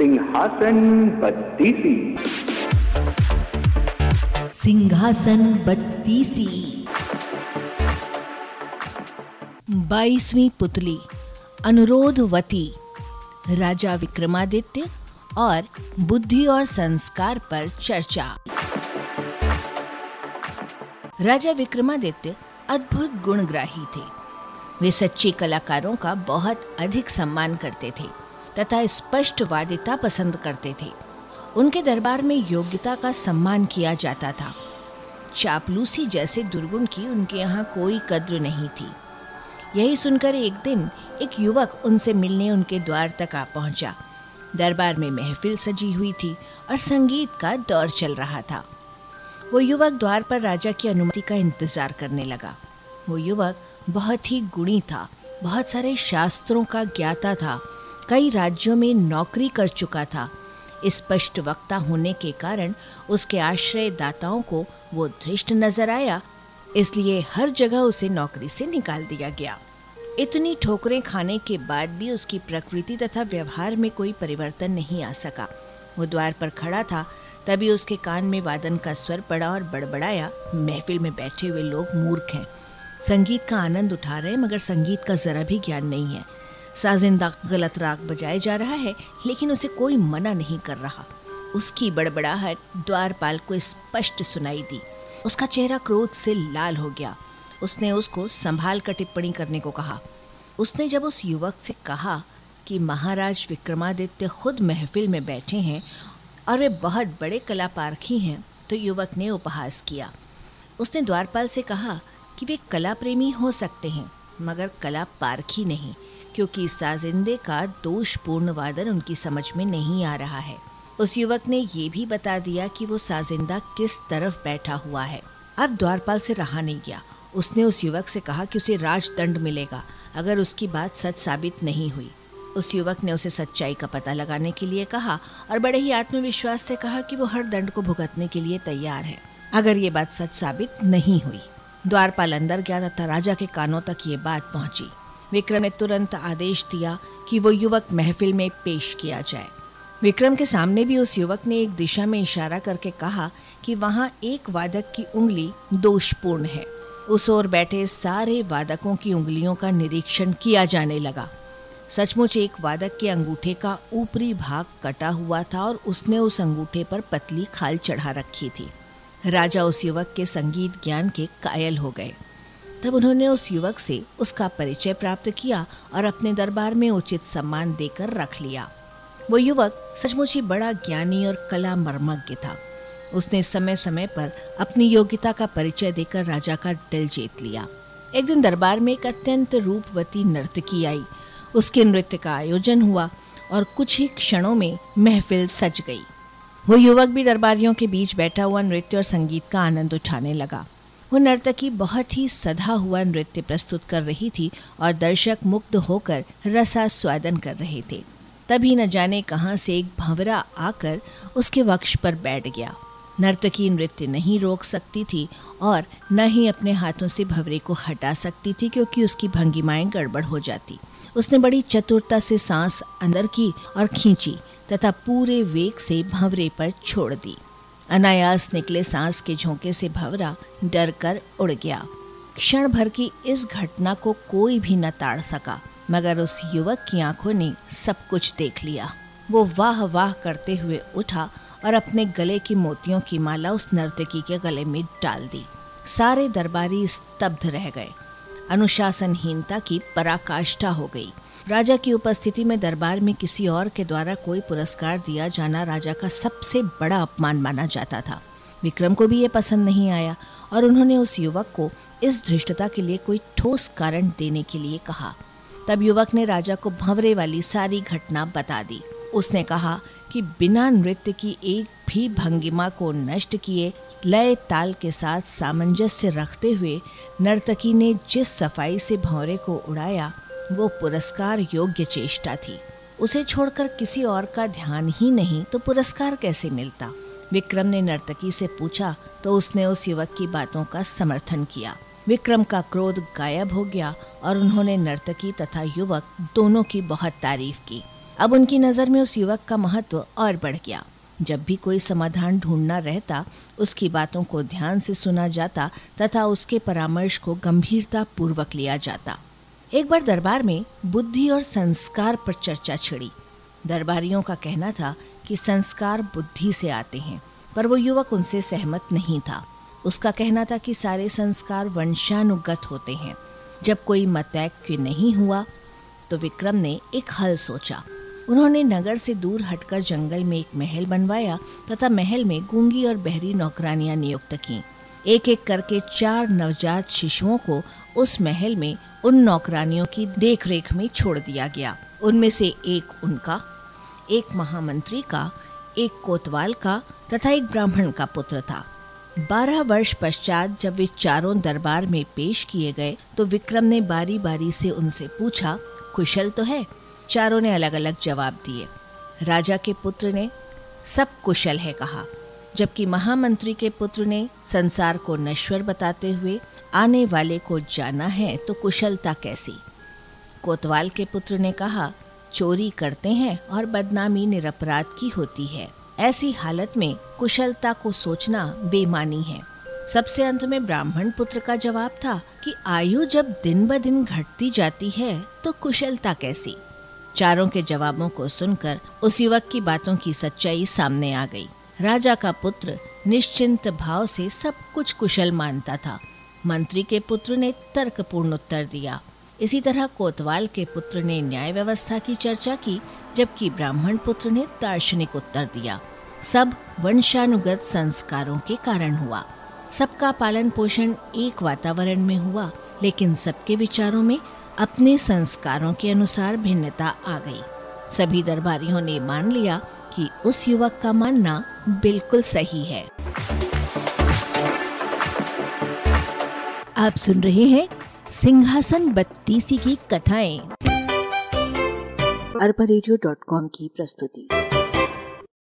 सिंहासन बत्तीसी। सिंहासन बत्तीसी। बाईसवीं पुतली, अनुरोधवती, राजा विक्रमादित्य और बुद्धि और संस्कार पर चर्चा। राजा विक्रमादित्य अद्भुत गुणग्राही थे। वे सच्चे कलाकारों का बहुत अधिक सम्मान करते थे। तथा स्पष्ट वादिता पसंद करते थे। उनके दरबार में योग्यता का सम्मान किया जाता था। चापलूसी जैसे दुर्गुण की उनके यहाँ कोई कद्र नहीं थी। यही सुनकर एक दिन एक युवक उनसे मिलने उनके द्वार तक आ पहुँचा। दरबार में महफिल सजी हुई थी और संगीत का दौर चल रहा था। वो युवक द्वार पर राजा की अनुमति का इंतज़ार करने लगा। वो युवक बहुत ही गुणी था, बहुत सारे शास्त्रों का ज्ञाता था। कई राज्यों में नौकरी कर चुका था। स्पष्ट वक्ता होने के कारण उसके आश्रय दाताओं को वो धृष्ट नज़र आया। इसलिए हर जगह उसे नौकरी से निकाल दिया गया। इतनी ठोकरें खाने के बाद भी उसकी प्रकृति तथा व्यवहार में कोई परिवर्तन नहीं आ सका। वो द्वार पर खड़ा था, तभी उसके कान में वादन का स्वर पड़ा और बड़बड़ाया, महफिल में बैठे हुए लोग मूर्ख हैं। संगीत का आनंद उठा रहे मगर संगीत का जरा भी ज्ञान नहीं है। साजिंदा गलत राग बजाए जा रहा है, लेकिन उसे कोई मना नहीं कर रहा। उसकी बड़बड़ाहट द्वारपाल को स्पष्ट सुनाई दी। उसका चेहरा क्रोध से लाल हो गया। उसने उसको संभाल कर टिप्पणी करने को कहा। उसने जब उस युवक से कहा कि महाराज विक्रमादित्य खुद महफिल में बैठे हैं और वे बहुत बड़े कलापारखी हैं तो युवक ने उपहास किया। उसने द्वारपाल से कहा कि वे कला प्रेमी हो सकते हैं, मगर कला पारखी नहीं। क्योंकि साजिंदे का दोषपूर्ण वादन उनकी समझ में नहीं आ रहा है। उस युवक ने ये भी बता दिया कि वो साजिंदा किस तरफ़ बैठा हुआ है। अब द्वारपाल से रहा नहीं गया। उसने उस युवक से कहा कि उसे राजदंड मिलेगा, अगर उसकी बात सच साबित नहीं हुई। उस युवक ने उसे सच्चाई का पता लगाने के लिए कहा और बड़े ही आत्मविश्वास से कहा कि वो हर दंड को भुगतने के लिए तैयार है, अगर ये बात सच साबित नहीं हुई। द्वारपाल अंदर गया तथा राजा के कानों तक ये बात पहुँची। विक्रम ने तुरंत आदेश दिया कि वो युवक महफिल में पेश किया जाए। विक्रम के सामने भी उस युवक ने एक दिशा में इशारा करके कहा कि वहाँ एक वादक की उंगली दोषपूर्ण है। उस ओर बैठे सारे वादकों की उंगलियों का निरीक्षण किया जाने लगा। सचमुच एक वादक के अंगूठे का ऊपरी भाग कटा हुआ था और उसने उस अंगूठे पर पतली खाल चढ़ा रखी थी। राजा उस युवक के संगीत ज्ञान के कायल हो गए। तब उन्होंने उस युवक से उसका परिचय प्राप्त किया और अपने दरबार में उचित सम्मान देकर रख लिया। वो युवक सचमुच ही बड़ा ज्ञानी और कला मर्मज्ञ था। उसने समय समय पर अपनी योग्यता का परिचय देकर राजा का दिल जीत लिया। एक दिन दरबार में एक अत्यंत रूपवती नर्तकी आई। उसके नृत्य का आयोजन हुआ और कुछ ही क्षणों में महफिल सज गई। वो युवक भी दरबारियों के बीच बैठा हुआ नृत्य और संगीत का आनंद उठाने लगा। वो नर्तकी बहुत ही सधा हुआ नृत्य प्रस्तुत कर रही थी और दर्शक मुग्ध होकर रसास्वादन कर रहे थे। तभी न जाने कहाँ से एक भंवरा आकर उसके वक्ष पर बैठ गया। नर्तकी नृत्य नहीं रोक सकती थी और न ही अपने हाथों से भंवरे को हटा सकती थी क्योंकि उसकी भंगिमाएँ गड़बड़ हो जाती। उसने बड़ी चतुरता से सांस अंदर की और खींची तथा पूरे वेग से भंवरे पर छोड़ दी। अनायास निकले सांस के झोंके से भवरा डर कर उड़ गया। क्षण भर की इस घटना को कोई भी न ताड़ सका, मगर उस युवक की आँखों ने सब कुछ देख लिया। वो वाह वाह करते हुए उठा और अपने गले की मोतियों की माला उस नर्तकी के गले में डाल दी। सारे दरबारी स्तब्ध रह गए। अनुशासनहीनता की पराकाष्ठा हो गई। राजा की उपस्थिति में दरबार में किसी और के द्वारा कोई पुरस्कार दिया जाना राजा का सबसे बड़ा अपमान माना जाता था। विक्रम को भी ये पसंद नहीं आया और उन्होंने उस युवक को इस धृष्टता के लिए कोई ठोस कारण देने के लिए कहा। तब युवक ने राजा को भंवरे वाली सारी घटना बता दी। उसने कहा कि बिना नृत्य की एक भी भंगिमा को नष्ट किए लय ताल के साथ सामंजस्य रखते हुए नर्तकी ने जिस सफ़ाई से भौरे को उड़ाया, वो पुरस्कार योग्य चेष्टा थी। उसे छोड़कर किसी और का ध्यान ही नहीं तो पुरस्कार कैसे मिलता? विक्रम ने नर्तकी से पूछा तो उसने उस युवक की बातों का समर्थन किया। विक्रम का क्रोध गायब हो गया और उन्होंने नर्तकी तथा युवक दोनों की बहुत तारीफ़ की। अब उनकी नज़र में उस युवक का महत्व और बढ़ गया। जब भी कोई समाधान ढूंढना रहता, उसकी बातों को ध्यान से सुना जाता तथा उसके परामर्श को गंभीरता पूर्वक लिया जाता। एक बार दरबार में बुद्धि और संस्कार पर चर्चा छिड़ी। दरबारियों का कहना था कि संस्कार बुद्धि से आते हैं, पर वो युवक उनसे सहमत नहीं था। उसका कहना था कि सारे संस्कार वंशानुगत होते हैं। जब कोई मतैक्य नहीं हुआ तो विक्रम ने एक हल सोचा। उन्होंने नगर से दूर हटकर जंगल में एक महल बनवाया तथा महल में गूँगी और बहरी नौकरानियाँ नियुक्त की। एक एक करके चार नवजात शिशुओं को उस महल में उन नौकरानियों की देखरेख में छोड़ दिया गया। उनमें से एक उनका, एक महामंत्री का, एक कोतवाल का तथा एक ब्राह्मण का पुत्र था। बारह वर्ष पश्चात जब वे चारों दरबार में पेश किए गए तो विक्रम ने बारी बारी से उनसे पूछा, कुशल तो है? चारों ने अलग अलग जवाब दिए। राजा के पुत्र ने, सब कुशल है, कहा, जबकि महामंत्री के पुत्र ने, संसार को नश्वर बताते हुए, आने वाले को जाना है तो कुशलता कैसी? कोतवाल के पुत्र ने कहा, चोरी करते हैं और बदनामी निरपराध की होती है। ऐसी हालत में कुशलता को सोचना बेमानी है। सबसे अंत में ब्राह्मण पुत्र का जवाब था कि आयु जब दिन ब दिन घटती जाती है तो कुशलता कैसी? चारों के जवाबों को सुनकर उस युवक की बातों की सच्चाई सामने आ गई। राजा का पुत्र निश्चिंत भाव से सब कुछ कुशल मानता था। मंत्री के पुत्र ने तर्कपूर्ण उत्तर दिया। इसी तरह कोतवाल के पुत्र ने न्याय व्यवस्था की चर्चा की, जबकि ब्राह्मण पुत्र ने दार्शनिक उत्तर दिया। सब वंशानुगत संस्कारों के कारण हुआ। सबका पालन पोषण एक वातावरण में हुआ, लेकिन सबके विचारों में अपने संस्कारों के अनुसार भिन्नता आ गई। सभी दरबारियों ने मान लिया कि उस युवक का मानना बिल्कुल सही है। आप सुन रहे हैं सिंहासन बत्तीसी की कथाएँ। अरबा की प्रस्तुति।